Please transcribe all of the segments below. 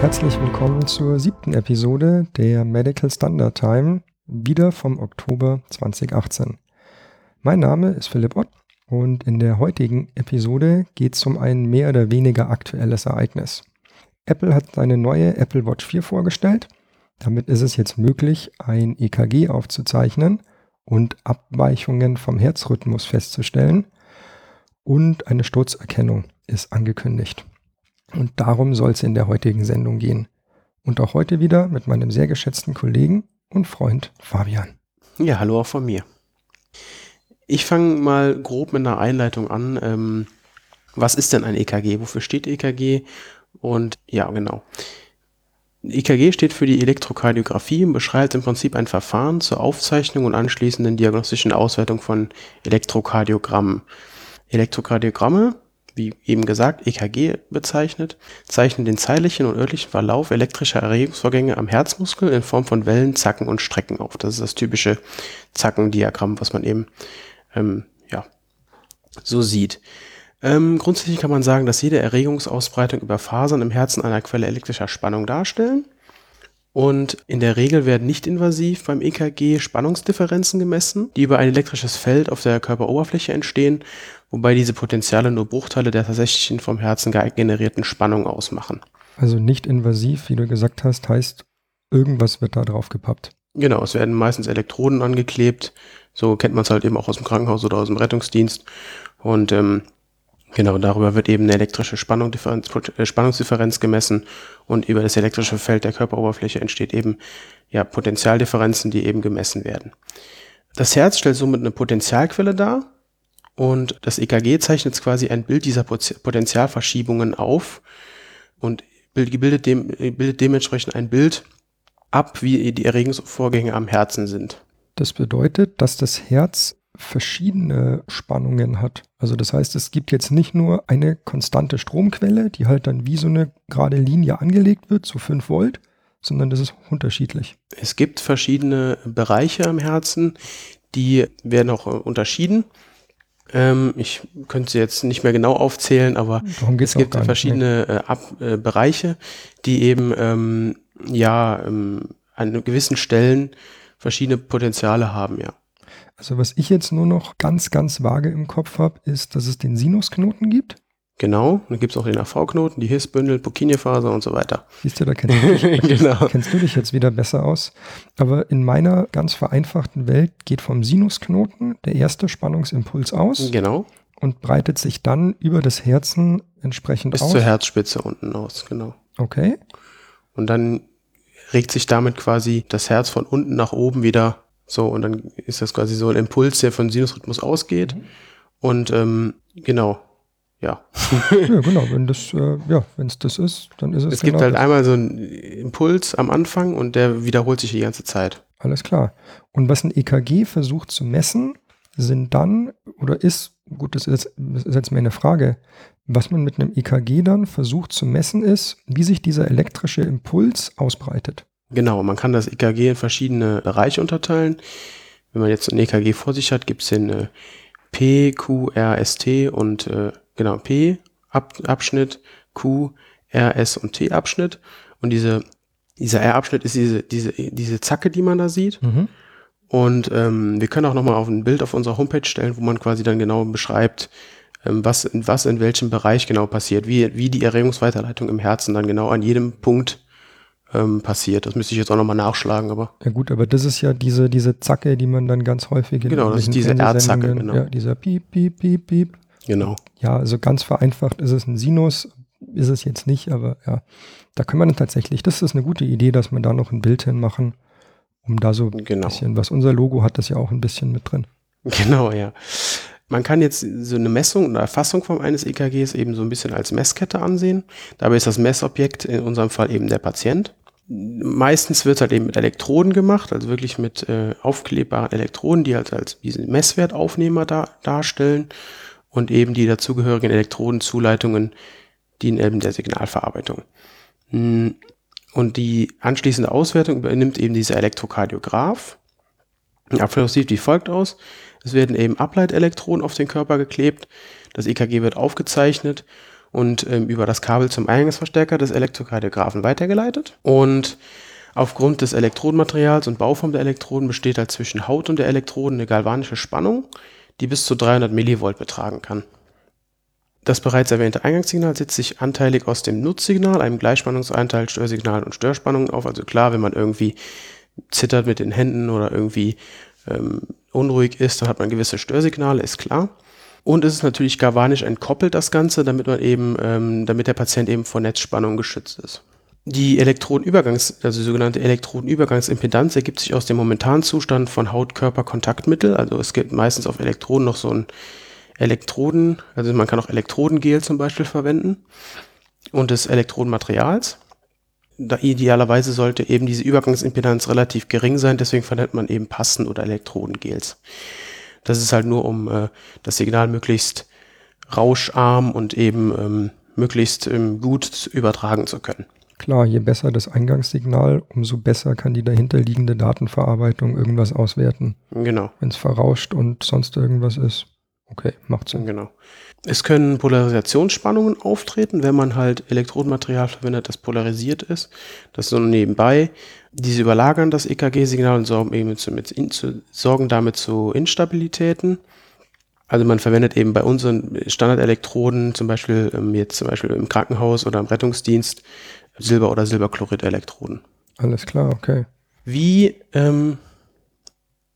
Herzlich willkommen zur siebten Episode der Medical Standard Time, wieder vom Oktober 2018. Mein Name ist Philipp Ott und in der heutigen Episode geht es um ein mehr oder weniger aktuelles Ereignis. Apple hat seine neue Apple Watch 4 vorgestellt. Damit ist es jetzt möglich, ein EKG aufzuzeichnen und Abweichungen vom Herzrhythmus festzustellen. Und eine Sturzerkennung ist angekündigt. Und darum soll es in der heutigen Sendung gehen. Und auch heute wieder mit meinem sehr geschätzten Kollegen und Freund Fabian. Ja, hallo auch von mir. Ich fange mal grob mit einer Einleitung an. Ähm, was ist denn ein EKG? Wofür steht EKG? Und ja, genau. EKG steht für die Elektrokardiographie und beschreibt im Prinzip ein Verfahren zur Aufzeichnung und anschließenden diagnostischen Auswertung von Elektrokardiogrammen. Elektrokardiogramme wie eben gesagt, EKG bezeichnet, zeichnen den zeitlichen und örtlichen Verlauf elektrischer Erregungsvorgänge am Herzmuskel in Form von Wellen, Zacken und Strecken auf. Das ist das typische Zackendiagramm, was man eben ähm, ja, so sieht. Ähm, grundsätzlich kann man sagen, dass jede Erregungsausbreitung über Fasern im Herzen einer Quelle elektrischer Spannung darstellen. Und in der Regel werden nicht invasiv beim EKG Spannungsdifferenzen gemessen, die über ein elektrisches Feld auf der Körperoberfläche entstehen wobei diese Potenziale nur Bruchteile der tatsächlichen vom Herzen generierten Spannung ausmachen. Also nicht invasiv, wie du gesagt hast, heißt, irgendwas wird da drauf gepappt. Genau, es werden meistens Elektroden angeklebt. So kennt man es halt eben auch aus dem Krankenhaus oder aus dem Rettungsdienst. Und ähm, genau, darüber wird eben eine elektrische Spannung, äh, Spannungsdifferenz gemessen und über das elektrische Feld der Körperoberfläche entsteht eben ja, Potentialdifferenzen, die eben gemessen werden. Das Herz stellt somit eine Potentialquelle dar, und das EKG zeichnet quasi ein Bild dieser Potentialverschiebungen auf und bildet, dem, bildet dementsprechend ein Bild ab, wie die Erregungsvorgänge am Herzen sind. Das bedeutet, dass das Herz verschiedene Spannungen hat. Also das heißt, es gibt jetzt nicht nur eine konstante Stromquelle, die halt dann wie so eine gerade Linie angelegt wird, so 5 Volt, sondern das ist unterschiedlich. Es gibt verschiedene Bereiche am Herzen, die werden auch unterschieden. Ähm, ich könnte sie jetzt nicht mehr genau aufzählen, aber es gibt verschiedene äh, Ab äh, Bereiche, die eben ähm, ja ähm, an gewissen Stellen verschiedene Potenziale haben, ja. Also was ich jetzt nur noch ganz, ganz vage im Kopf habe, ist, dass es den Sinusknoten gibt. Genau, dann gibt es auch den AV-Knoten, die Hissbündel, Purkinje-Faser und so weiter. Siehst du, da kennst du, dich, genau. kennst du dich jetzt wieder besser aus. Aber in meiner ganz vereinfachten Welt geht vom Sinusknoten der erste Spannungsimpuls aus. Genau. Und breitet sich dann über das Herzen entsprechend Bis aus. Bis zur Herzspitze unten aus, genau. Okay. Und dann regt sich damit quasi das Herz von unten nach oben wieder so und dann ist das quasi so ein Impuls, der von Sinusrhythmus ausgeht. Mhm. Und ähm, genau, ja. ja, genau. Wenn das, äh, ja, wenn es das ist, dann ist es. Es gibt genau halt das. einmal so einen Impuls am Anfang und der wiederholt sich die ganze Zeit. Alles klar. Und was ein EKG versucht zu messen, sind dann, oder ist, gut, das ist, das ist jetzt mehr eine Frage, was man mit einem EKG dann versucht zu messen, ist, wie sich dieser elektrische Impuls ausbreitet. Genau, man kann das EKG in verschiedene Bereiche unterteilen. Wenn man jetzt ein EKG vor sich hat, gibt es den äh, P, Q, R, S, T und äh, genau, P Ab Abschnitt, Q, R, S und T Abschnitt. Und diese, dieser R-Abschnitt ist diese, diese, diese Zacke, die man da sieht. Mhm. Und ähm, wir können auch nochmal auf ein Bild auf unserer Homepage stellen, wo man quasi dann genau beschreibt, ähm, was, was in welchem Bereich genau passiert, wie, wie die Erregungsweiterleitung im Herzen dann genau an jedem Punkt ähm, passiert. Das müsste ich jetzt auch nochmal nachschlagen, aber. Ja gut, aber das ist ja diese, diese Zacke, die man dann ganz häufig in Genau, das ist diese R-Zacke, genau. Ja, dieser Piep, Piep, Piep, Piep. Genau. Ja, also ganz vereinfacht ist es ein Sinus, ist es jetzt nicht, aber ja, da kann man tatsächlich, das ist eine gute Idee, dass wir da noch ein Bild hinmachen, um da so ein genau. bisschen, was unser Logo hat, das ja auch ein bisschen mit drin. Genau, ja. Man kann jetzt so eine Messung oder Erfassung von eines EKGs eben so ein bisschen als Messkette ansehen. Dabei ist das Messobjekt in unserem Fall eben der Patient. Meistens wird es halt eben mit Elektroden gemacht, also wirklich mit äh, aufklebbaren Elektroden, die halt als diesen Messwertaufnehmer da, darstellen und eben die dazugehörigen Elektrodenzuleitungen dienen eben der Signalverarbeitung. Hm, und die anschließende Auswertung übernimmt eben dieser Elektrokardiograph. Der Ablauf sieht wie folgt aus. Es werden eben Ableitelektroden auf den Körper geklebt. Das EKG wird aufgezeichnet und ähm, über das Kabel zum Eingangsverstärker des Elektrokardiographen weitergeleitet. Und aufgrund des Elektrodenmaterials und Bauform der Elektroden besteht halt zwischen Haut und der Elektroden eine galvanische Spannung, die bis zu 300 Millivolt betragen kann. Das bereits erwähnte Eingangssignal setzt sich anteilig aus dem Nutzsignal, einem Gleichspannungsanteil, Störsignal und Störspannungen auf. Also klar, wenn man irgendwie zittert mit den Händen oder irgendwie ähm, unruhig ist, dann hat man gewisse Störsignale, ist klar. Und es ist natürlich galvanisch entkoppelt, das Ganze, damit man eben, ähm, damit der Patient eben vor Netzspannung geschützt ist. Die Elektrodenübergangs, also sogenannte Elektrodenübergangsimpedanz ergibt sich aus dem momentanen Zustand von Haut-Körper-Kontaktmittel. Also es gibt meistens auf Elektroden noch so ein Elektroden, also man kann auch Elektrodengel zum Beispiel verwenden und des Elektrodenmaterials. Da idealerweise sollte eben diese Übergangsimpedanz relativ gering sein, deswegen verwendet man eben Pasten oder Elektrodengels. Das ist halt nur, um äh, das Signal möglichst rauscharm und eben ähm, möglichst ähm, gut übertragen zu können. Klar, je besser das Eingangssignal, umso besser kann die dahinterliegende Datenverarbeitung irgendwas auswerten. Genau. Wenn es verrauscht und sonst irgendwas ist. Okay, macht Sinn. Genau. Es können Polarisationsspannungen auftreten, wenn man halt Elektrodenmaterial verwendet, das polarisiert ist. Das ist so nebenbei. Diese überlagern das EKG-Signal und sorgen, eben zu, zu, sorgen damit zu Instabilitäten. Also man verwendet eben bei unseren Standardelektroden, zum Beispiel ähm, jetzt zum Beispiel im Krankenhaus oder im Rettungsdienst, Silber- oder Silberchlorid-Elektroden. Alles klar, okay. Wie ähm,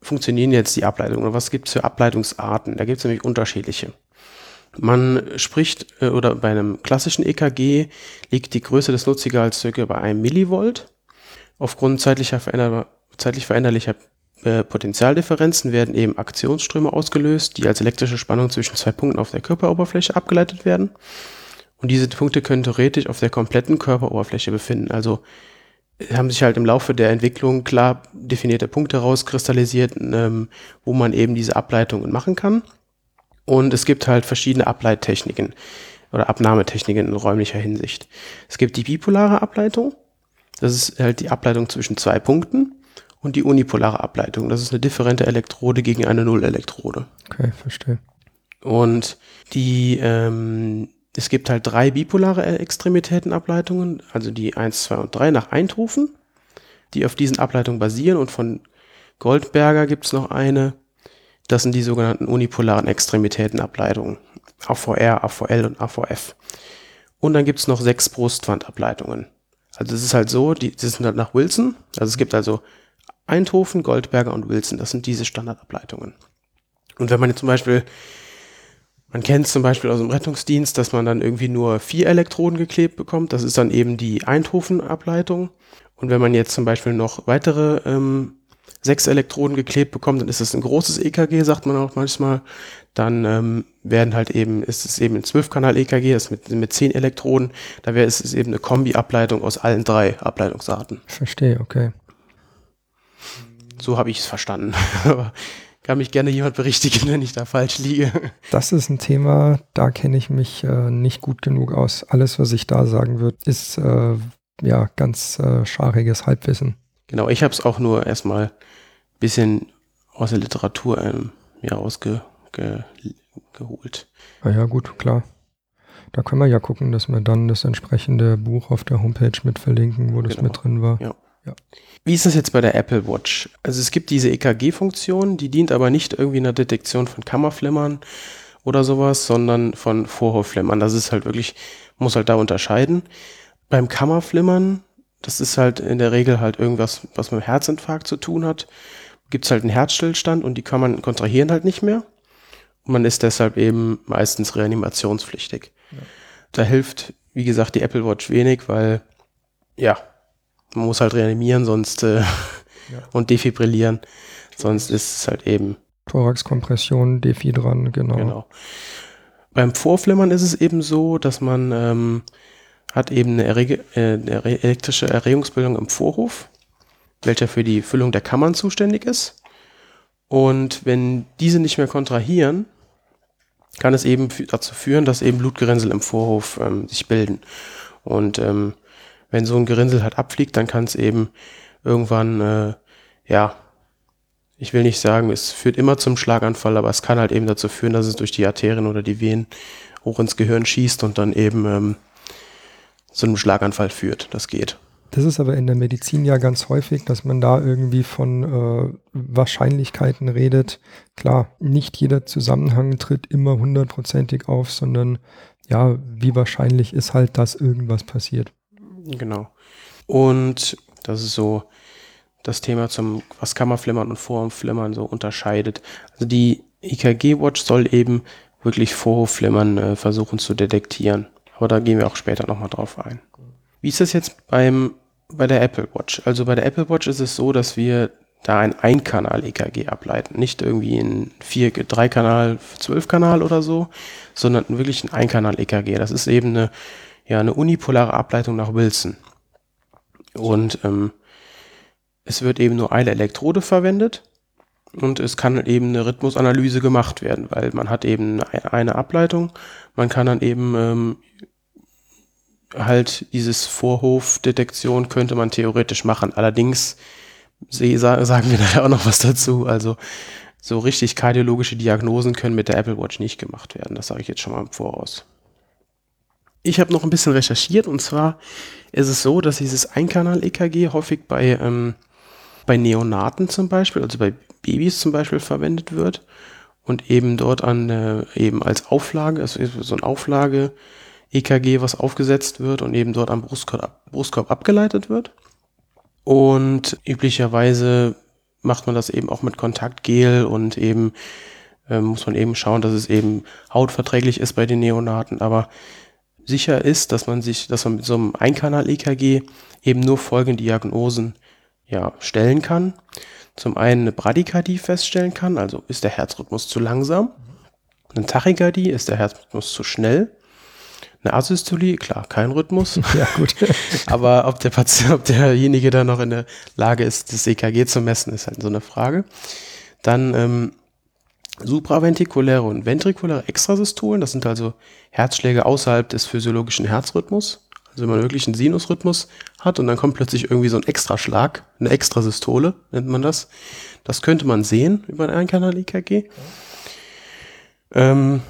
funktionieren jetzt die Ableitungen oder was gibt es für Ableitungsarten? Da gibt es nämlich unterschiedliche. Man spricht, äh, oder bei einem klassischen EKG liegt die Größe des Nutzsignals circa bei einem Millivolt. Aufgrund zeitlicher veränder zeitlich veränderlicher äh, Potentialdifferenzen werden eben Aktionsströme ausgelöst, die als elektrische Spannung zwischen zwei Punkten auf der Körperoberfläche abgeleitet werden. Und diese Punkte können theoretisch auf der kompletten Körperoberfläche befinden. Also haben sich halt im Laufe der Entwicklung klar definierte Punkte rauskristallisiert, ähm, wo man eben diese Ableitungen machen kann. Und es gibt halt verschiedene Ableittechniken oder Abnahmetechniken in räumlicher Hinsicht. Es gibt die bipolare Ableitung. Das ist halt die Ableitung zwischen zwei Punkten. Und die unipolare Ableitung. Das ist eine differente Elektrode gegen eine Nullelektrode. Okay, verstehe. Und die ähm, es gibt halt drei bipolare Extremitätenableitungen, also die 1, 2 und 3 nach Eindhoven, die auf diesen Ableitungen basieren und von Goldberger gibt es noch eine, das sind die sogenannten unipolaren Extremitätenableitungen, AVR, AVL und AVF. Und dann gibt es noch sechs Brustwandableitungen. Also es ist halt so, die, die sind halt nach Wilson, also es gibt also Eindhoven, Goldberger und Wilson, das sind diese Standardableitungen. Und wenn man jetzt zum Beispiel man kennt zum Beispiel aus dem Rettungsdienst, dass man dann irgendwie nur vier Elektroden geklebt bekommt. Das ist dann eben die Eindhoven-Ableitung. Und wenn man jetzt zum Beispiel noch weitere ähm, sechs Elektroden geklebt bekommt, dann ist es ein großes EKG, sagt man auch manchmal. Dann ähm, werden halt eben, ist es eben ein Zwölfkanal-EKG, das mit, mit zehn Elektroden. Da wäre es eben eine Kombi-Ableitung aus allen drei Ableitungsarten. Verstehe, okay. So habe ich es verstanden. Kann mich gerne jemand berichtigen, wenn ich da falsch liege. Das ist ein Thema, da kenne ich mich äh, nicht gut genug aus. Alles, was ich da sagen würde, ist äh, ja ganz äh, schariges Halbwissen. Genau, ich habe es auch nur erstmal ein bisschen aus der Literatur ähm, mir rausgeholt. Ah ja, gut, klar. Da können wir ja gucken, dass wir dann das entsprechende Buch auf der Homepage mit verlinken, wo das Genau. mit drin war. Ja. Ja. Wie ist das jetzt bei der Apple Watch? Also es gibt diese EKG-Funktion, die dient aber nicht irgendwie einer Detektion von Kammerflimmern oder sowas, sondern von Vorhofflimmern. Das ist halt wirklich, muss halt da unterscheiden. Beim Kammerflimmern, das ist halt in der Regel halt irgendwas, was mit dem Herzinfarkt zu tun hat, gibt es halt einen Herzstillstand und die kann man kontrahieren halt nicht mehr. Und man ist deshalb eben meistens reanimationspflichtig. Da hilft, wie gesagt, die Apple Watch wenig, weil ja, man muss halt reanimieren, sonst äh, und defibrillieren, sonst ist es halt eben Thoraxkompression, Defi dran, genau. Genau. Beim Vorflimmern ist es eben so, dass man ähm, hat eben eine, Errege, äh, eine elektrische Erregungsbildung im Vorhof, welcher für die Füllung der Kammern zuständig ist. Und wenn diese nicht mehr kontrahieren, kann es eben dazu führen, dass eben Blutgerinnsel im Vorhof ähm, sich bilden. Und ähm, wenn so ein Gerinnsel halt abfliegt, dann kann es eben irgendwann, äh, ja, ich will nicht sagen, es führt immer zum Schlaganfall, aber es kann halt eben dazu führen, dass es durch die Arterien oder die Venen hoch ins Gehirn schießt und dann eben ähm, zu einem Schlaganfall führt. Das geht. Das ist aber in der Medizin ja ganz häufig, dass man da irgendwie von äh, Wahrscheinlichkeiten redet. Klar, nicht jeder Zusammenhang tritt immer hundertprozentig auf, sondern ja, wie wahrscheinlich ist halt, dass irgendwas passiert. Genau. Und das ist so das Thema zum, was Kammerflimmern und Vorhofflimmern so unterscheidet. Also die EKG-Watch soll eben wirklich Vorhofflimmern äh, versuchen zu detektieren. Aber da gehen wir auch später nochmal drauf ein. Wie ist das jetzt beim, bei der Apple Watch? Also bei der Apple Watch ist es so, dass wir da ein Einkanal-EKG ableiten. Nicht irgendwie ein 4, 3 Kanal, 12 Kanal oder so, sondern wirklich ein Einkanal-EKG. Das ist eben eine, ja, eine unipolare Ableitung nach Wilson. Und ähm, es wird eben nur eine Elektrode verwendet und es kann eben eine Rhythmusanalyse gemacht werden, weil man hat eben eine Ableitung. Man kann dann eben ähm, halt dieses Vorhofdetektion könnte man theoretisch machen. Allerdings sagen wir da auch noch was dazu. Also so richtig kardiologische Diagnosen können mit der Apple Watch nicht gemacht werden. Das sage ich jetzt schon mal im Voraus. Ich habe noch ein bisschen recherchiert und zwar ist es so, dass dieses Einkanal-EKG häufig bei, ähm, bei Neonaten zum Beispiel, also bei Babys zum Beispiel verwendet wird und eben dort an äh, eben als Auflage, also so ein Auflage EKG, was aufgesetzt wird und eben dort am Brustkorb, Brustkorb abgeleitet wird. Und üblicherweise macht man das eben auch mit Kontaktgel und eben äh, muss man eben schauen, dass es eben hautverträglich ist bei den Neonaten. Aber sicher ist, dass man sich, dass man mit so einem Einkanal-EKG eben nur folgende Diagnosen ja, stellen kann. Zum einen eine Bradykardie feststellen kann, also ist der Herzrhythmus zu langsam. Eine Tachykardie ist der Herzrhythmus zu schnell. Eine Asystolie, klar, kein Rhythmus. Ja, gut. Aber ob der Patient, ob derjenige da noch in der Lage ist, das EKG zu messen, ist halt so eine Frage. Dann ähm, supraventrikuläre und ventrikuläre Extrasystolen, das sind also Herzschläge außerhalb des physiologischen Herzrhythmus. Also wenn man wirklich einen Sinusrhythmus hat und dann kommt plötzlich irgendwie so ein Extraschlag, eine Extrasystole nennt man das. Das könnte man sehen über ein Einkanal-EKG. Ähm,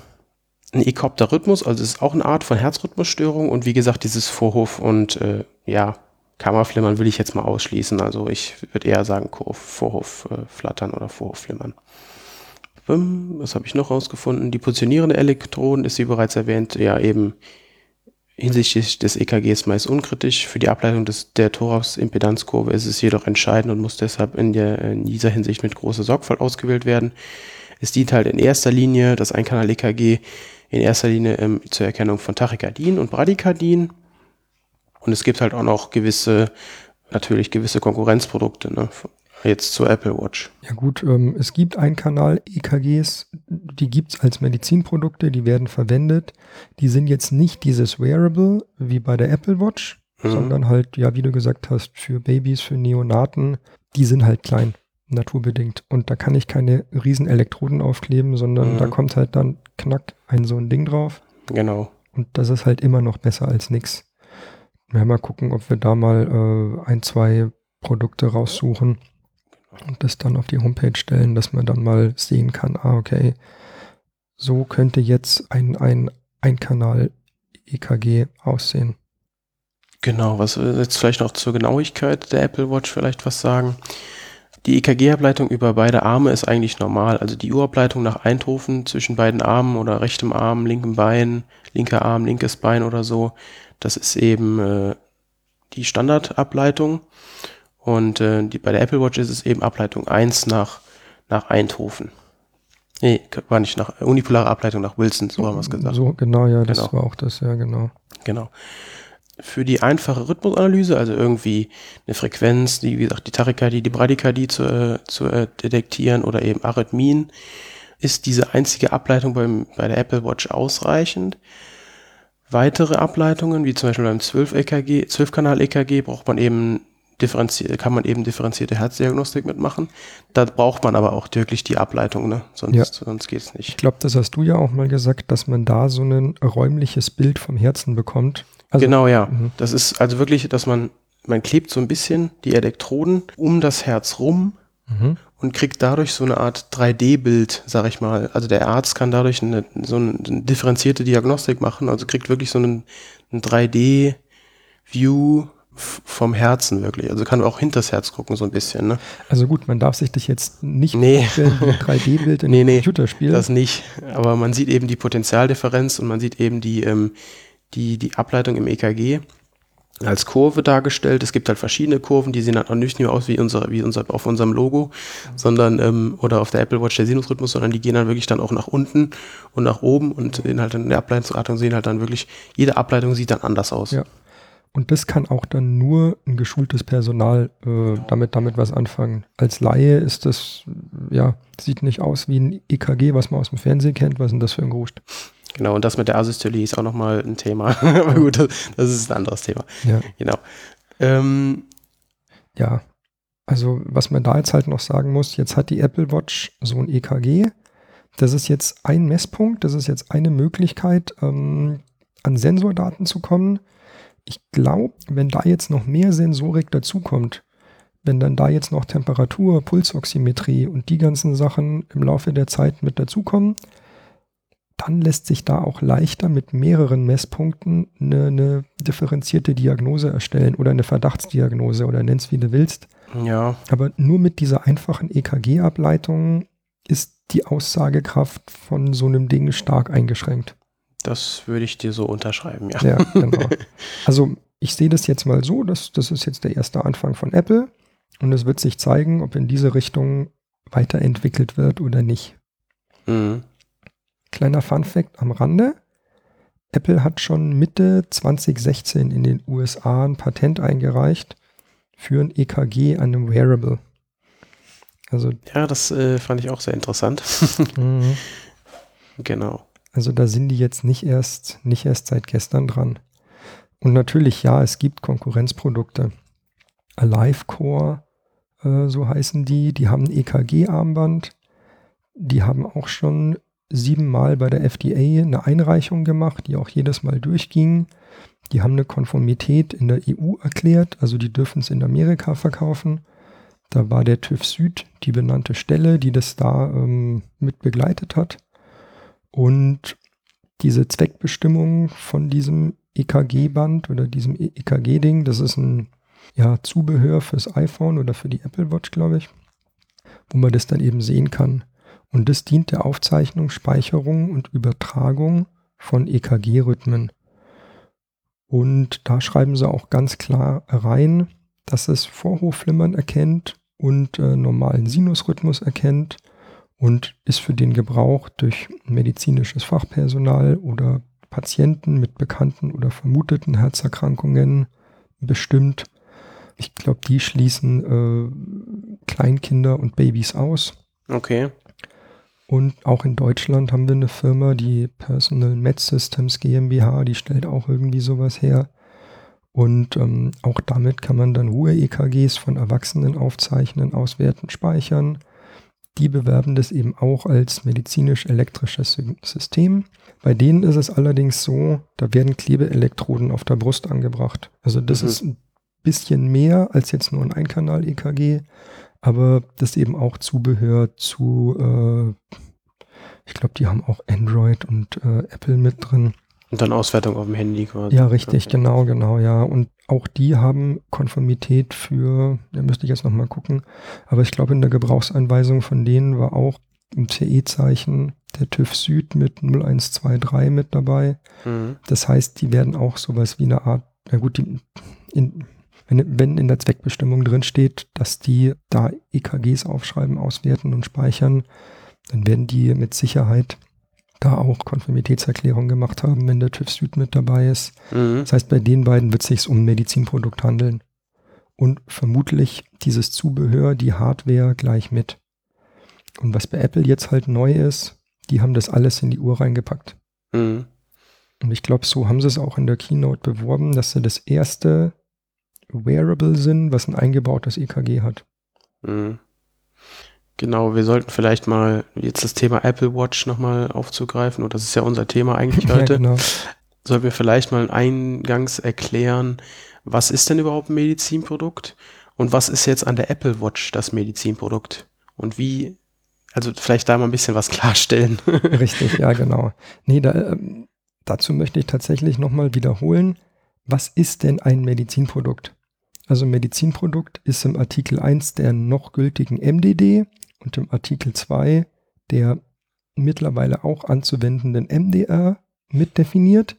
ein Ekopter-Rhythmus, also ist auch eine Art von Herzrhythmusstörung und wie gesagt, dieses Vorhof und äh, ja, Kammerflimmern will ich jetzt mal ausschließen. Also ich würde eher sagen Vorhofflattern äh, oder Vorhofflimmern. Was habe ich noch rausgefunden? Die positionierende Elektroden ist, wie bereits erwähnt, ja eben hinsichtlich des EKGs meist unkritisch. Für die Ableitung des, der Thorax-Impedanzkurve ist es jedoch entscheidend und muss deshalb in, der, in dieser Hinsicht mit großer Sorgfalt ausgewählt werden. Es dient halt in erster Linie, das Einkanal-EKG, in erster Linie ähm, zur Erkennung von Tachykardien und Bradykardien. Und es gibt halt auch noch gewisse, natürlich gewisse Konkurrenzprodukte, ne, jetzt zur Apple Watch. Ja gut, ähm, es gibt Einkanal-EKGs, die gibt es als Medizinprodukte, die werden verwendet. Die sind jetzt nicht dieses Wearable wie bei der Apple Watch, mhm. sondern halt, ja, wie du gesagt hast, für Babys, für Neonaten, die sind halt klein, naturbedingt. Und da kann ich keine riesen Elektroden aufkleben, sondern mhm. da kommt halt dann knack ein so ein Ding drauf. Genau. Und das ist halt immer noch besser als nichts. Werden mal gucken, ob wir da mal äh, ein, zwei Produkte raussuchen und das dann auf die Homepage stellen, dass man dann mal sehen kann, ah, okay, so könnte jetzt ein, ein, ein Kanal EKG aussehen. Genau, was jetzt vielleicht noch zur Genauigkeit der Apple Watch vielleicht was sagen. Die EKG-Ableitung über beide Arme ist eigentlich normal. Also die Uhrableitung nach Eindhoven zwischen beiden Armen oder rechtem Arm, linkem Bein, linker Arm, linkes Bein oder so, das ist eben äh, die Standardableitung. Und äh, die, bei der Apple Watch ist es eben Ableitung 1 nach, nach Eindhoven. Nee, war nicht nach unipolare Ableitung nach Wilson, so haben wir es gesagt. So, genau, ja, das genau. war auch das, ja, genau. Genau. Für die einfache Rhythmusanalyse, also irgendwie eine Frequenz, die, wie gesagt, die Tachykardie, die Bradykardie zu, äh, zu äh, detektieren oder eben Arrhythmien, ist diese einzige Ableitung beim, bei der Apple Watch ausreichend. Weitere Ableitungen, wie zum Beispiel beim 12 EKG, 12 Kanal EKG, braucht man eben kann man eben differenzierte Herzdiagnostik mitmachen. Da braucht man aber auch wirklich die Ableitung, ne? sonst, ja. sonst geht es nicht. Ich glaube, das hast du ja auch mal gesagt, dass man da so ein räumliches Bild vom Herzen bekommt. Also, genau, ja. Mhm. Das ist also wirklich, dass man, man klebt so ein bisschen die Elektroden um das Herz rum mhm. und kriegt dadurch so eine Art 3D-Bild, sag ich mal. Also der Arzt kann dadurch eine, so eine, differenzierte Diagnostik machen, also kriegt wirklich so einen, einen 3D-View vom Herzen wirklich. Also kann auch hinters Herz gucken so ein bisschen. Ne? Also gut, man darf sich dich jetzt nicht nee. vorstellen wie ein 3D-Bild in nee, einem nee, Computerspiel. Das nicht. Aber man sieht eben die Potentialdifferenz und man sieht eben die, ähm, die, die Ableitung im EKG als Kurve dargestellt. Es gibt halt verschiedene Kurven, die sehen halt auch nicht nur aus wie unser, wie unser auf unserem Logo, sondern ähm, oder auf der Apple Watch der Sinusrhythmus, sondern die gehen dann wirklich dann auch nach unten und nach oben und in halt in der Ableitung sehen halt dann wirklich, jede Ableitung sieht dann anders aus. Ja. Und das kann auch dann nur ein geschultes Personal äh, damit, damit was anfangen. Als Laie ist das, ja, sieht nicht aus wie ein EKG, was man aus dem Fernsehen kennt. Was ist denn das für ein Gruscht? Genau, und das mit der Asystolie ist auch nochmal ein Thema. Aber gut, das, das, ist ein anderes Thema. Ja. Genau. Ähm, ja, also was man da jetzt halt noch sagen muss, jetzt hat die Apple Watch so ein EKG. Das ist jetzt ein Messpunkt, das ist jetzt eine Möglichkeit, ähm, an Sensordaten zu kommen. Ich glaube, wenn da jetzt noch mehr Sensorik dazukommt, wenn dann da jetzt noch Temperatur, Pulsoximetrie und die ganzen Sachen im Laufe der Zeit mit dazukommen, dann lässt sich da auch leichter mit mehreren Messpunkten eine, eine differenzierte Diagnose erstellen oder eine Verdachtsdiagnose oder nenn's wie du willst. Ja. Aber nur mit dieser einfachen EKG-Ableitung ist die Aussagekraft von so einem Ding stark eingeschränkt. Das würde ich dir so unterschreiben, ja. Ja, genau. Also ich sehe das jetzt mal so, dass das ist jetzt der erste Anfang von Apple und es wird sich zeigen, ob in diese Richtung weiterentwickelt wird oder nicht. Mhm. Kleiner Fun Fact am Rande. Apple hat schon Mitte 2016 in den USA ein Patent eingereicht für ein EKG an einem Wearable. Also, ja, das äh, fand ich auch sehr interessant. mhm. Genau. Also da sind die jetzt nicht erst, nicht erst seit gestern dran. Und natürlich, ja, es gibt Konkurrenzprodukte. AliveCore, äh, so heißen die, die haben ein EKG-Armband. Die haben auch schon siebenmal bei der FDA eine Einreichung gemacht, die auch jedes Mal durchging. Die haben eine Konformität in der EU erklärt, also die dürfen es in Amerika verkaufen. Da war der TÜV Süd die benannte Stelle, die das da ähm, mit begleitet hat. Und diese Zweckbestimmung von diesem EKG-Band oder diesem EKG-Ding, das ist ein ja, Zubehör fürs iPhone oder für die Apple Watch, glaube ich, wo man das dann eben sehen kann. Und das dient der Aufzeichnung, Speicherung und Übertragung von EKG-Rhythmen. Und da schreiben sie auch ganz klar rein, dass es Vorhofflimmern erkennt und äh, normalen Sinusrhythmus erkennt und ist für den Gebrauch durch medizinisches Fachpersonal oder Patienten mit bekannten oder vermuteten Herzerkrankungen bestimmt. Ich glaube, die schließen äh, Kleinkinder und Babys aus. Okay. Und auch in Deutschland haben wir eine Firma, die Personal Med Systems GmbH, die stellt auch irgendwie sowas her. Und ähm, auch damit kann man dann Ruhe-EKGs von Erwachsenen aufzeichnen, auswerten, speichern die bewerben das eben auch als medizinisch-elektrisches System. Bei denen ist es allerdings so, da werden Klebeelektroden auf der Brust angebracht. Also das mhm. ist ein bisschen mehr als jetzt nur ein Einkanal-EKG, aber das ist eben auch Zubehör zu, äh, ich glaube, die haben auch Android und äh, Apple mit drin. Und dann Auswertung auf dem Handy quasi. Ja, richtig, okay. genau, genau, ja. Und auch die haben Konformität für, da müsste ich jetzt nochmal gucken, aber ich glaube in der Gebrauchsanweisung von denen war auch ein CE-Zeichen der TÜV Süd mit 0123 mit dabei. Mhm. Das heißt, die werden auch sowas wie eine Art, na gut, die, in, wenn, wenn in der Zweckbestimmung drin steht, dass die da EKGs aufschreiben, auswerten und speichern, dann werden die mit Sicherheit da auch Konformitätserklärung gemacht haben, wenn der TÜV Süd mit dabei ist. Mhm. Das heißt, bei den beiden wird es sich um ein Medizinprodukt handeln. Und vermutlich dieses Zubehör, die Hardware gleich mit. Und was bei Apple jetzt halt neu ist, die haben das alles in die Uhr reingepackt. Mhm. Und ich glaube, so haben sie es auch in der Keynote beworben, dass sie das erste Wearable sind, was ein eingebautes EKG hat. Mhm. Genau, wir sollten vielleicht mal jetzt das Thema Apple Watch nochmal aufzugreifen, und das ist ja unser Thema eigentlich heute. Ja, genau. Sollten wir vielleicht mal eingangs erklären, was ist denn überhaupt ein Medizinprodukt und was ist jetzt an der Apple Watch das Medizinprodukt? Und wie, also vielleicht da mal ein bisschen was klarstellen. Richtig, ja, genau. Nee, da, ähm, dazu möchte ich tatsächlich nochmal wiederholen, was ist denn ein Medizinprodukt? Also Medizinprodukt ist im Artikel 1 der noch gültigen MDD und im Artikel 2 der mittlerweile auch anzuwendenden MDR mit definiert.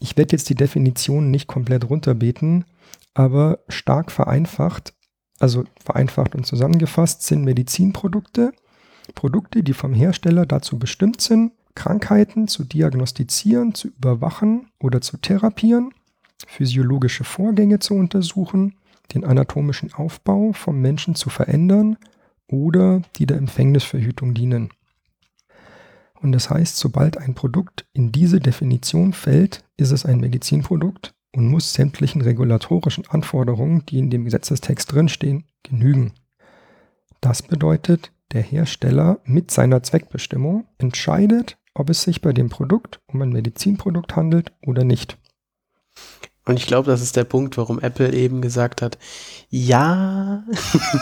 Ich werde jetzt die Definition nicht komplett runterbeten, aber stark vereinfacht, also vereinfacht und zusammengefasst sind Medizinprodukte, Produkte, die vom Hersteller dazu bestimmt sind, Krankheiten zu diagnostizieren, zu überwachen oder zu therapieren, physiologische Vorgänge zu untersuchen, den anatomischen Aufbau vom Menschen zu verändern oder die der Empfängnisverhütung dienen. Und das heißt, sobald ein Produkt in diese Definition fällt, ist es ein Medizinprodukt und muss sämtlichen regulatorischen Anforderungen, die in dem Gesetzestext drinstehen, genügen. Das bedeutet, der Hersteller mit seiner Zweckbestimmung entscheidet, ob es sich bei dem Produkt um ein Medizinprodukt handelt oder nicht. Und ich glaube, das ist der Punkt, warum Apple eben gesagt hat, ja,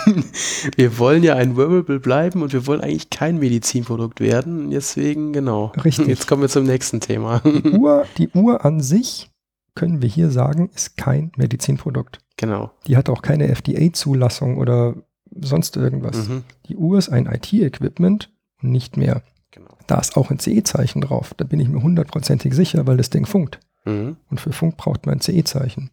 wir wollen ja ein Wearable bleiben und wir wollen eigentlich kein Medizinprodukt werden. Deswegen, genau. Richtig. Jetzt kommen wir zum nächsten Thema. Die Uhr, die Uhr an sich, können wir hier sagen, ist kein Medizinprodukt. Genau. Die hat auch keine FDA-Zulassung oder sonst irgendwas. Mhm. Die Uhr ist ein IT-Equipment und nicht mehr. genau. Da ist auch ein CE-Zeichen drauf. Da bin ich mir hundertprozentig sicher, weil das Ding funkt. Mhm. Und für Funk braucht man ein CE-Zeichen.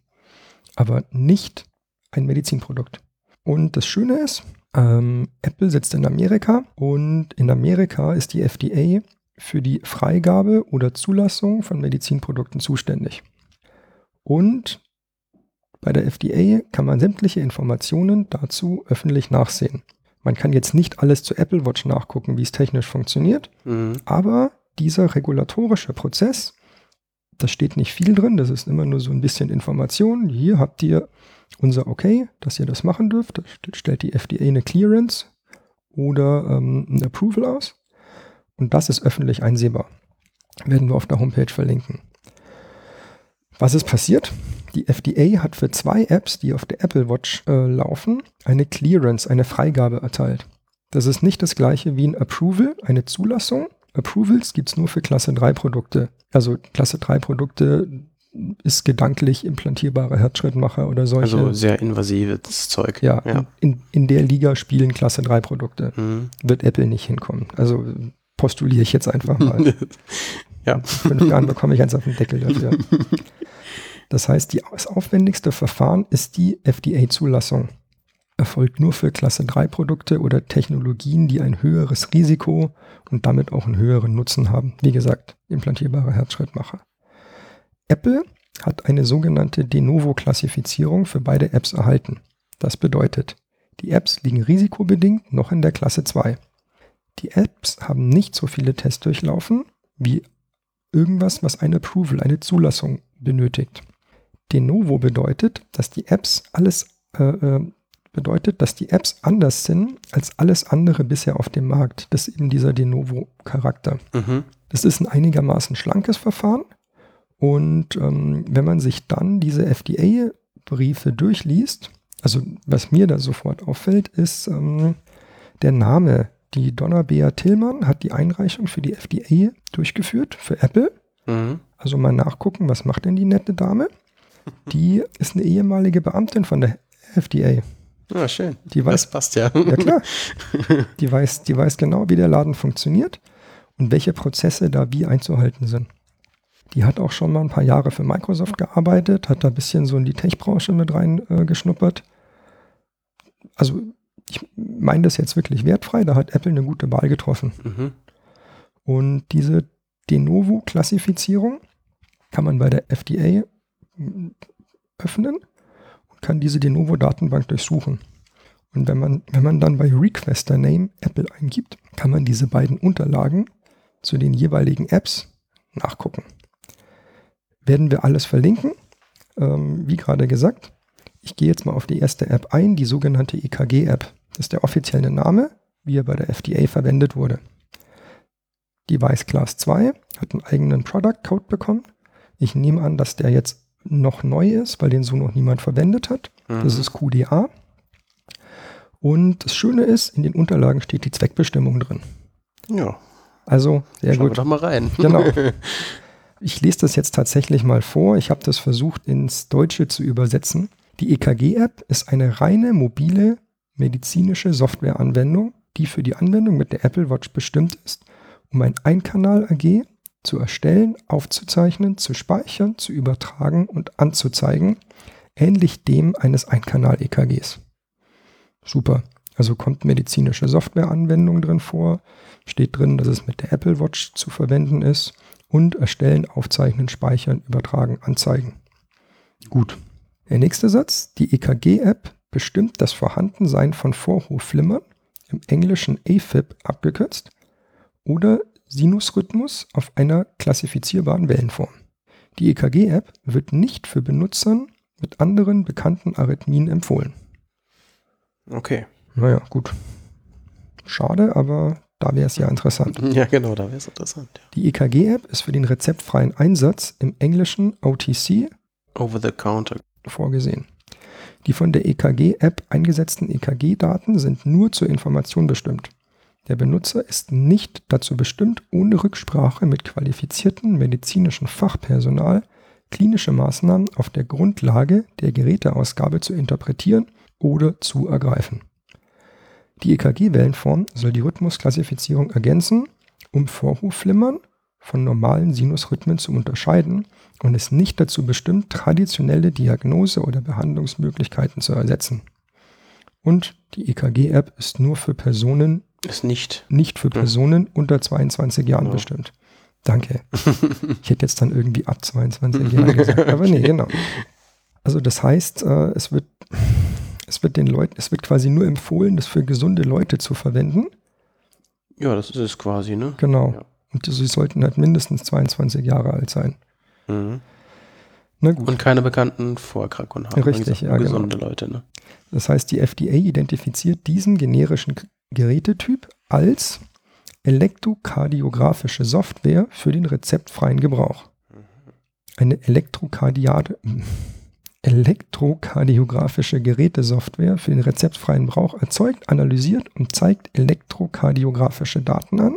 Aber nicht ein Medizinprodukt. Und das Schöne ist, ähm, Apple sitzt in Amerika und in Amerika ist die FDA für die Freigabe oder Zulassung von Medizinprodukten zuständig. Und bei der FDA kann man sämtliche Informationen dazu öffentlich nachsehen. Man kann jetzt nicht alles zu Apple Watch nachgucken, wie es technisch funktioniert, Mhm. aber dieser regulatorische Prozess, da steht nicht viel drin, das ist immer nur so ein bisschen Information. Hier habt ihr unser Okay, dass ihr das machen dürft. Da st- stellt die FDA eine Clearance oder ähm, ein Approval aus. Und das ist öffentlich einsehbar. Werden wir auf der Homepage verlinken. Was ist passiert? Die FDA hat für zwei Apps, die auf der Apple Watch äh, laufen, eine Clearance, eine Freigabe erteilt. Das ist nicht das gleiche wie ein Approval, eine Zulassung. Approvals gibt es nur für Klasse 3 Produkte. Also Klasse 3 Produkte ist gedanklich implantierbare Herzschrittmacher oder solche. Also sehr invasives Zeug. ja, ja. In, in der Liga spielen Klasse 3 Produkte. Mhm. Wird Apple nicht hinkommen. Also postuliere ich jetzt einfach mal. ja. In fünf Jahren bekomme ich eins auf den Deckel dafür. Das heißt, die, das aufwendigste Verfahren ist die FDA-Zulassung. Erfolgt nur für Klasse 3 Produkte oder Technologien, die ein höheres Risiko und damit auch einen höheren Nutzen haben. Wie gesagt, implantierbare Herzschrittmacher. Apple hat eine sogenannte De Novo-Klassifizierung für beide Apps erhalten. Das bedeutet, die Apps liegen risikobedingt noch in der Klasse 2. Die Apps haben nicht so viele Tests durchlaufen wie irgendwas, was eine Approval, eine Zulassung benötigt. De novo bedeutet, dass die Apps alles äh, äh, bedeutet, dass die Apps anders sind als alles andere bisher auf dem Markt. Das ist eben dieser De novo Charakter. Mhm. Das ist ein einigermaßen schlankes Verfahren. Und ähm, wenn man sich dann diese FDA-Briefe durchliest, also was mir da sofort auffällt, ist ähm, der Name. Die Donna Bea Tillmann hat die Einreichung für die FDA durchgeführt, für Apple. Mhm. Also mal nachgucken, was macht denn die nette Dame? Die ist eine ehemalige Beamtin von der FDA. Ah, schön. Die weiß, Das passt ja. ja klar, die weiß, die weiß genau, wie der Laden funktioniert und welche Prozesse da wie einzuhalten sind. Die hat auch schon mal ein paar Jahre für Microsoft gearbeitet, hat da ein bisschen so in die Tech-Branche mit rein äh. Also ich meine das jetzt wirklich wertfrei, da hat Apple eine gute Wahl getroffen. Mhm. Und diese De Novo-Klassifizierung kann man bei der FDA m, öffnen kann diese De Novo-Datenbank durchsuchen. Und wenn man, wenn man dann bei Requester Name Apple eingibt, kann man diese beiden Unterlagen zu den jeweiligen Apps nachgucken. Werden wir alles verlinken, ähm, wie gerade gesagt. Ich gehe jetzt mal auf die erste App ein, die sogenannte EKG-App. Das ist der offizielle Name, wie er bei der FDA verwendet wurde. Device Class 2 hat einen eigenen Product Code bekommen. Ich nehme an, dass der jetzt noch neu ist, weil den so noch niemand verwendet hat. Das Mhm. ist QDA. Und das Schöne ist, in den Unterlagen steht die Zweckbestimmung drin. Ja, Also sehr schauen wir gut. doch mal rein. Genau. Ich lese das jetzt tatsächlich mal vor. Ich habe das versucht ins Deutsche zu übersetzen. Die EKG-App ist eine reine mobile medizinische Softwareanwendung, die für die Anwendung mit der Apple Watch bestimmt ist, um ein Einkanal-AG zu erstellen, aufzuzeichnen, zu speichern, zu übertragen und anzuzeigen, ähnlich dem eines Einkanal-EKGs. Super. Also kommt medizinische Softwareanwendung drin vor, steht drin, dass es mit der Apple Watch zu verwenden ist und erstellen, aufzeichnen, speichern, übertragen, anzeigen. Gut. Der nächste Satz. Die EKG-App bestimmt das Vorhandensein von Vorhofflimmern, im Englischen AFib abgekürzt, oder Sinusrhythmus auf einer klassifizierbaren Wellenform. Die EKG-App wird nicht für Benutzern mit anderen bekannten Arrhythmien empfohlen. Okay. Naja, gut. Schade, aber da wäre es ja interessant. Ja, genau, da wäre es interessant. Ja. Die EKG-App ist für den rezeptfreien Einsatz im englischen OTC Over the counter. vorgesehen. Die von der EKG-App eingesetzten EKG-Daten sind nur zur Information bestimmt. Der Benutzer ist nicht dazu bestimmt, ohne Rücksprache mit qualifizierten medizinischen Fachpersonal klinische Maßnahmen auf der Grundlage der Geräteausgabe zu interpretieren oder zu ergreifen. Die EKG-Wellenform soll die Rhythmusklassifizierung ergänzen, um Vorhofflimmern von normalen Sinusrhythmen zu unterscheiden und ist nicht dazu bestimmt, traditionelle Diagnose- oder Behandlungsmöglichkeiten zu ersetzen. Und die EKG-App ist nur für Personen, Ist nicht. nicht für Personen unter 22 Jahren Ja. bestimmt. Danke. Ich hätte jetzt dann irgendwie ab 22 Jahren gesagt, aber nee, genau. Also das heißt, äh, es wird, es wird den Leuten, es wird quasi nur empfohlen, das für gesunde Leute zu verwenden. Ja, das ist es quasi, ne? Genau. Ja. Und sie sollten halt mindestens 22 Jahre alt sein. Mhm. Na gut. Und keine bekannten Vorerkrankungen haben. Richtig, gesagt, ja, genau. Gesunde Leute, ne? Das heißt, die FDA identifiziert diesen generischen Gerätetyp als elektrokardiografische Software für den rezeptfreien Gebrauch. Eine Elektrokardiade, elektrokardiografische Gerätesoftware für den rezeptfreien Gebrauch erzeugt, analysiert und zeigt elektrokardiografische Daten an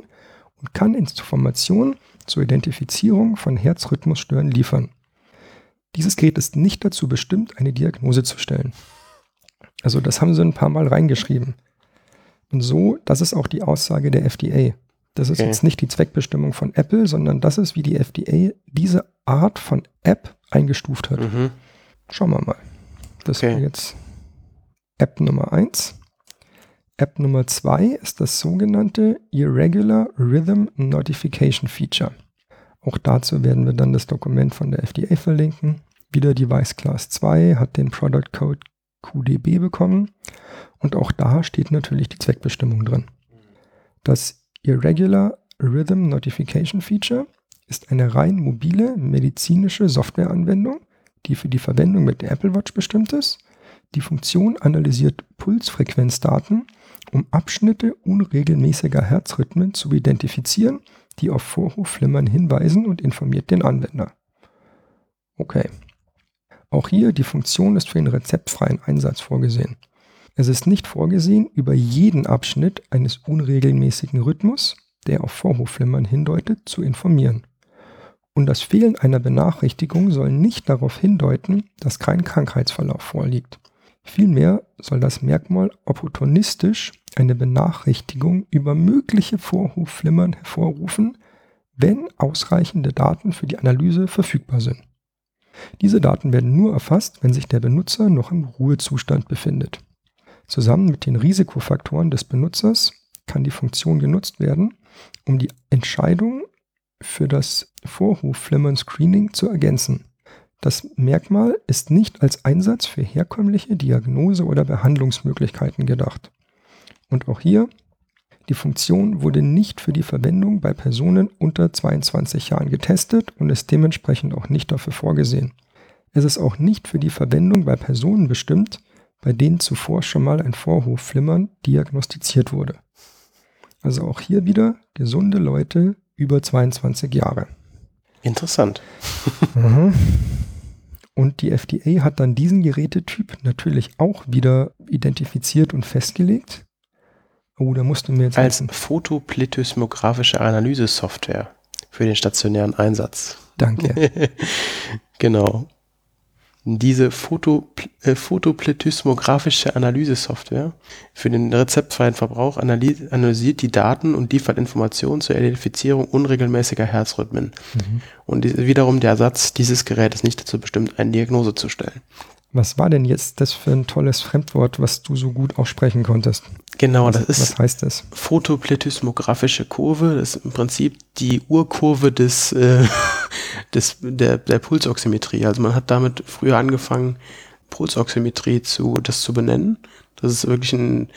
und kann Informationen zur Identifizierung von Herzrhythmusstören liefern. Dieses Gerät ist nicht dazu bestimmt, eine Diagnose zu stellen. Also das haben sie ein paar Mal reingeschrieben. Und so, das ist auch die Aussage der FDA. Das ist Okay. jetzt nicht die Zweckbestimmung von Apple, sondern das ist, wie die FDA diese Art von App eingestuft hat. Mhm. Schauen wir mal. Das Okay. wäre jetzt App Nummer 1. App Nummer 2 ist das sogenannte Irregular Rhythm Notification Feature. Auch dazu werden wir dann das Dokument von der FDA verlinken. Wieder Device Class 2 hat den Product Code QDB bekommen und auch da steht natürlich die Zweckbestimmung drin. Das Irregular Rhythm Notification Feature ist eine rein mobile medizinische Softwareanwendung, die für die Verwendung mit der Apple Watch bestimmt ist. Die Funktion analysiert Pulsfrequenzdaten, um Abschnitte unregelmäßiger Herzrhythmen zu identifizieren, die auf Vorhofflimmern hinweisen und informiert den Anwender. Okay. Auch hier die Funktion ist für den rezeptfreien Einsatz vorgesehen. Es ist nicht vorgesehen, über jeden Abschnitt eines unregelmäßigen Rhythmus, der auf Vorhofflimmern hindeutet, zu informieren. Und das Fehlen einer Benachrichtigung soll nicht darauf hindeuten, dass kein Krankheitsverlauf vorliegt. Vielmehr soll das Merkmal opportunistisch eine Benachrichtigung über mögliche Vorhofflimmern hervorrufen, wenn ausreichende Daten für die Analyse verfügbar sind. Diese Daten werden nur erfasst, wenn sich der Benutzer noch im Ruhezustand befindet. Zusammen mit den Risikofaktoren des Benutzers kann die Funktion genutzt werden, um die Entscheidung für das Vorhofflimmern-Screening zu ergänzen. Das Merkmal ist nicht als Einsatz für herkömmliche Diagnose- oder Behandlungsmöglichkeiten gedacht. Und auch hier, die Funktion wurde nicht für die Verwendung bei Personen unter 22 Jahren getestet und ist dementsprechend auch nicht dafür vorgesehen. Es ist auch nicht für die Verwendung bei Personen bestimmt, bei denen zuvor schon mal ein Vorhofflimmern diagnostiziert wurde. Also auch hier wieder gesunde Leute über 22 Jahre. Interessant. Mhm. Und die FDA hat dann diesen Gerätetyp natürlich auch wieder identifiziert und festgelegt. Oh, da musst du mir jetzt Als helfen. photoplethysmographische Analysesoftware für den stationären Einsatz. Danke. genau. Diese Foto, äh, photoplethysmographische Analysesoftware für den rezeptfreien Verbrauch analy- analysiert die Daten und liefert Informationen zur Identifizierung unregelmäßiger Herzrhythmen. Mhm. Und dies- wiederum der Ersatz dieses Gerätes nicht dazu bestimmt, eine Diagnose zu stellen. Was war denn jetzt das für ein tolles Fremdwort, was du so gut aussprechen konntest? Genau, Was, das ist was heißt das? photoplethysmographische Kurve. Das ist im Prinzip die Urkurve des, äh, des, der, der Pulsoximetrie. Also man hat damit früher angefangen, Pulsoximetrie zu, das zu benennen. Das ist wirklich ein,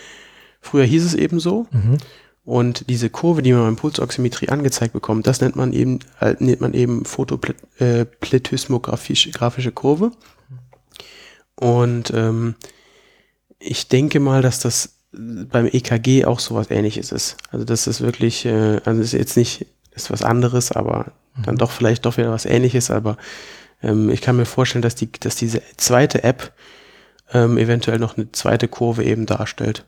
früher hieß es eben so. Mhm. Und diese Kurve, die man beim Pulsoximetrie angezeigt bekommt, das nennt man eben, äh, nennt man eben photoplethysmographische grafische Kurve. Und ähm, ich denke mal, dass das beim EKG auch sowas ähnliches ist. Also das ist wirklich, äh, also ist jetzt nicht, ist was anderes, aber dann doch vielleicht doch wieder was ähnliches, aber ähm, ich kann mir vorstellen, dass die, dass diese zweite App ähm, eventuell noch eine zweite Kurve eben darstellt.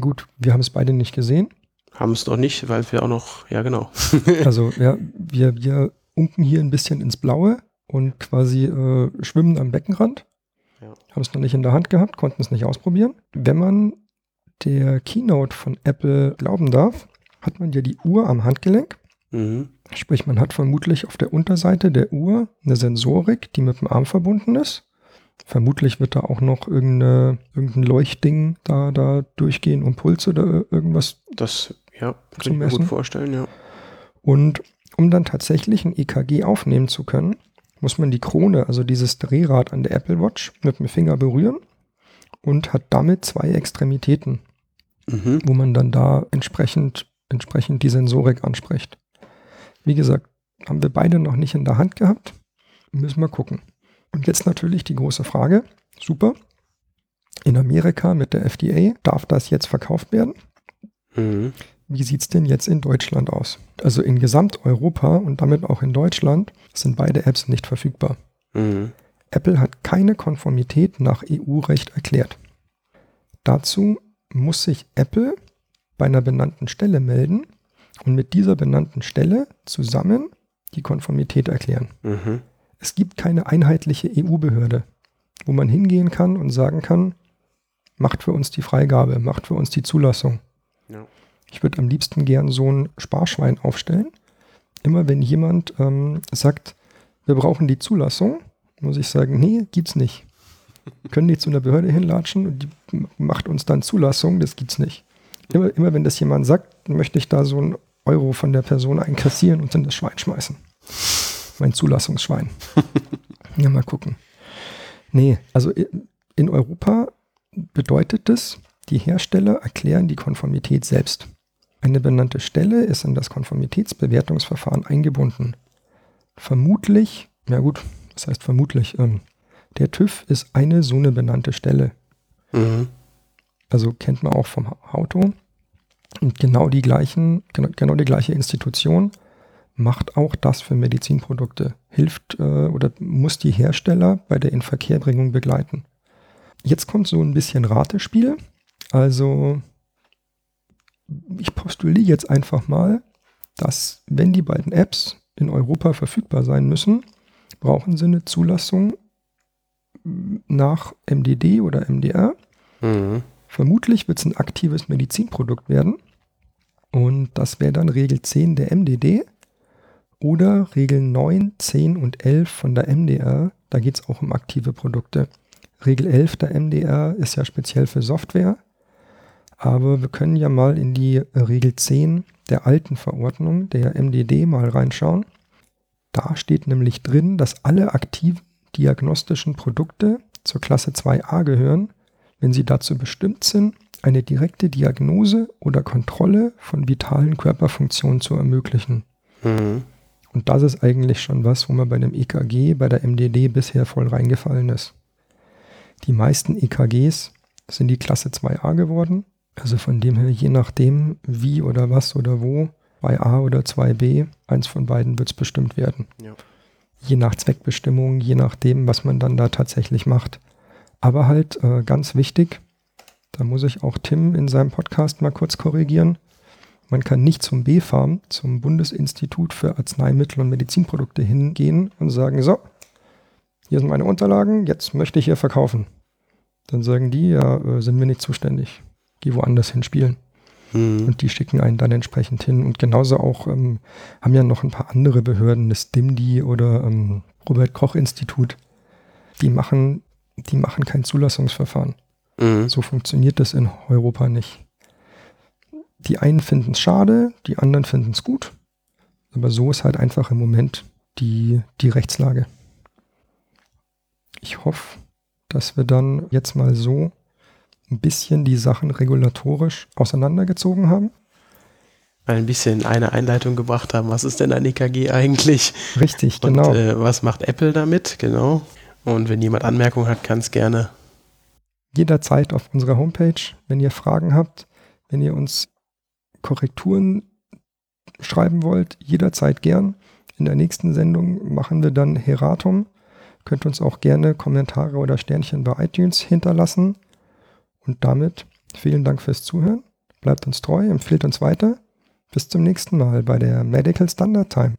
Gut, wir haben es beide nicht gesehen. Haben es noch nicht, weil wir auch noch, ja genau. Also ja, wir, wir unken hier ein bisschen ins Blaue und quasi äh, schwimmen am Beckenrand. Ja. Haben es noch nicht in der Hand gehabt, konnten es nicht ausprobieren. Wenn man der Keynote von Apple glauben darf, hat man ja die Uhr am Handgelenk. Mhm. Sprich, man hat vermutlich auf der Unterseite der Uhr eine Sensorik, die mit dem Arm verbunden ist. Vermutlich wird da auch noch irgendein Leuchtding da, da durchgehen, um Puls oder irgendwas Das, ja, kann ich mir gut vorstellen, ja. Und um dann tatsächlich ein EKG aufnehmen zu können, muss man die Krone, also dieses Drehrad an der Apple Watch, mit dem Finger berühren und hat damit zwei Extremitäten, Mhm. wo man dann da entsprechend, entsprechend die Sensorik anspricht. Wie gesagt, haben wir beide noch nicht in der Hand gehabt. Müssen wir gucken. Und jetzt natürlich die große Frage. Super. In Amerika mit der FDA darf das jetzt verkauft werden? Mhm. Wie sieht es denn jetzt in Deutschland aus? Also in Gesamteuropa und damit auch in Deutschland sind beide Apps nicht verfügbar. Mhm. Apple hat keine Konformität nach EU-Recht erklärt. Dazu muss sich Apple bei einer benannten Stelle melden und mit dieser benannten Stelle zusammen die Konformität erklären. Mhm. Es gibt keine einheitliche EU-Behörde, wo man hingehen kann und sagen kann, macht für uns die Freigabe, macht für uns die Zulassung. Ja. Ich würde am liebsten gern so ein Sparschwein aufstellen. Immer wenn jemand ähm, sagt, wir brauchen die Zulassung, muss ich sagen, nee, gibt's nicht. Können die zu einer Behörde hinlatschen und die macht uns dann Zulassung, das gibt's nicht. Immer, immer wenn das jemand sagt, möchte ich da so ein Euro von der Person einkassieren und in das Schwein schmeißen. Mein Zulassungsschwein. ja, mal gucken. Nee, also in Europa bedeutet das, die Hersteller erklären die Konformität selbst. Eine benannte Stelle ist in das Konformitätsbewertungsverfahren eingebunden. Vermutlich, ja gut, das heißt vermutlich, ähm, der TÜV ist eine so eine benannte Stelle. Mhm. Also kennt man auch vom Auto. Und genau die gleichen, genau, genau die gleiche Institution macht auch das für Medizinprodukte. Hilft äh, oder muss die Hersteller bei der Inverkehrbringung begleiten. Jetzt kommt so ein bisschen Ratespiel. Also ich postuliere jetzt einfach mal, dass wenn die beiden Apps in Europa verfügbar sein müssen, brauchen sie eine Zulassung nach MDD oder MDR. Mhm. Vermutlich wird es ein aktives Medizinprodukt werden. Und das wäre dann Regel 10 der MDD oder Regel 9, 10 und 11 von der MDR. Da geht es auch um aktive Produkte. Regel 11 der MDR ist ja speziell für Software. Aber wir können ja mal in die äh, Regel 10 der alten Verordnung, der MDD, mal reinschauen. Da steht nämlich drin, dass alle aktiven diagnostischen Produkte zur Klasse 2a gehören, wenn sie dazu bestimmt sind, eine direkte Diagnose oder Kontrolle von vitalen Körperfunktionen zu ermöglichen. Mhm. Und das ist eigentlich schon was, wo man bei dem EKG, bei der MDD bisher voll reingefallen ist. Die meisten EKGs sind die Klasse 2a geworden. Also von dem her, je nachdem, wie oder was oder wo, bei A oder 2b, eins von beiden wird es bestimmt werden. Ja. je nach Zweckbestimmung, je nachdem, was man dann da tatsächlich macht. Aber halt äh, ganz wichtig, da muss ich auch Tim in seinem Podcast mal kurz korrigieren. Man kann nicht zum BfArM, zum Bundesinstitut für Arzneimittel und Medizinprodukte hingehen und sagen, so, hier sind meine Unterlagen, jetzt möchte ich hier verkaufen. Dann sagen die, ja, äh, sind wir nicht zuständig. Geh woanders hinspielen. Mhm. Und die schicken einen dann entsprechend hin. Und genauso auch ähm, haben ja noch ein paar andere Behörden, das DIMDI oder ähm, Robert Koch Institut. Die machen, die machen kein Zulassungsverfahren. Mhm. So funktioniert das in Europa nicht. Die einen finden es schade, die anderen finden es gut. Aber so ist halt einfach im Moment die, die Rechtslage. Ich hoffe, dass wir dann jetzt mal so ein bisschen die Sachen regulatorisch auseinandergezogen haben. Ein bisschen eine Einleitung gebracht haben, was ist denn ein EKG eigentlich? Richtig, genau. Und, äh, was macht Apple damit? Genau. Und wenn jemand Anmerkungen hat, kann es gerne jederzeit auf unserer Homepage, wenn ihr Fragen habt, wenn ihr uns Korrekturen schreiben wollt, jederzeit gern. In der nächsten Sendung machen wir dann Heratum. Könnt uns auch gerne Kommentare oder Sternchen bei iTunes hinterlassen. Und damit vielen Dank fürs Zuhören. Bleibt uns treu, empfiehlt uns weiter. Bis zum nächsten Mal bei der Medical Standard Time.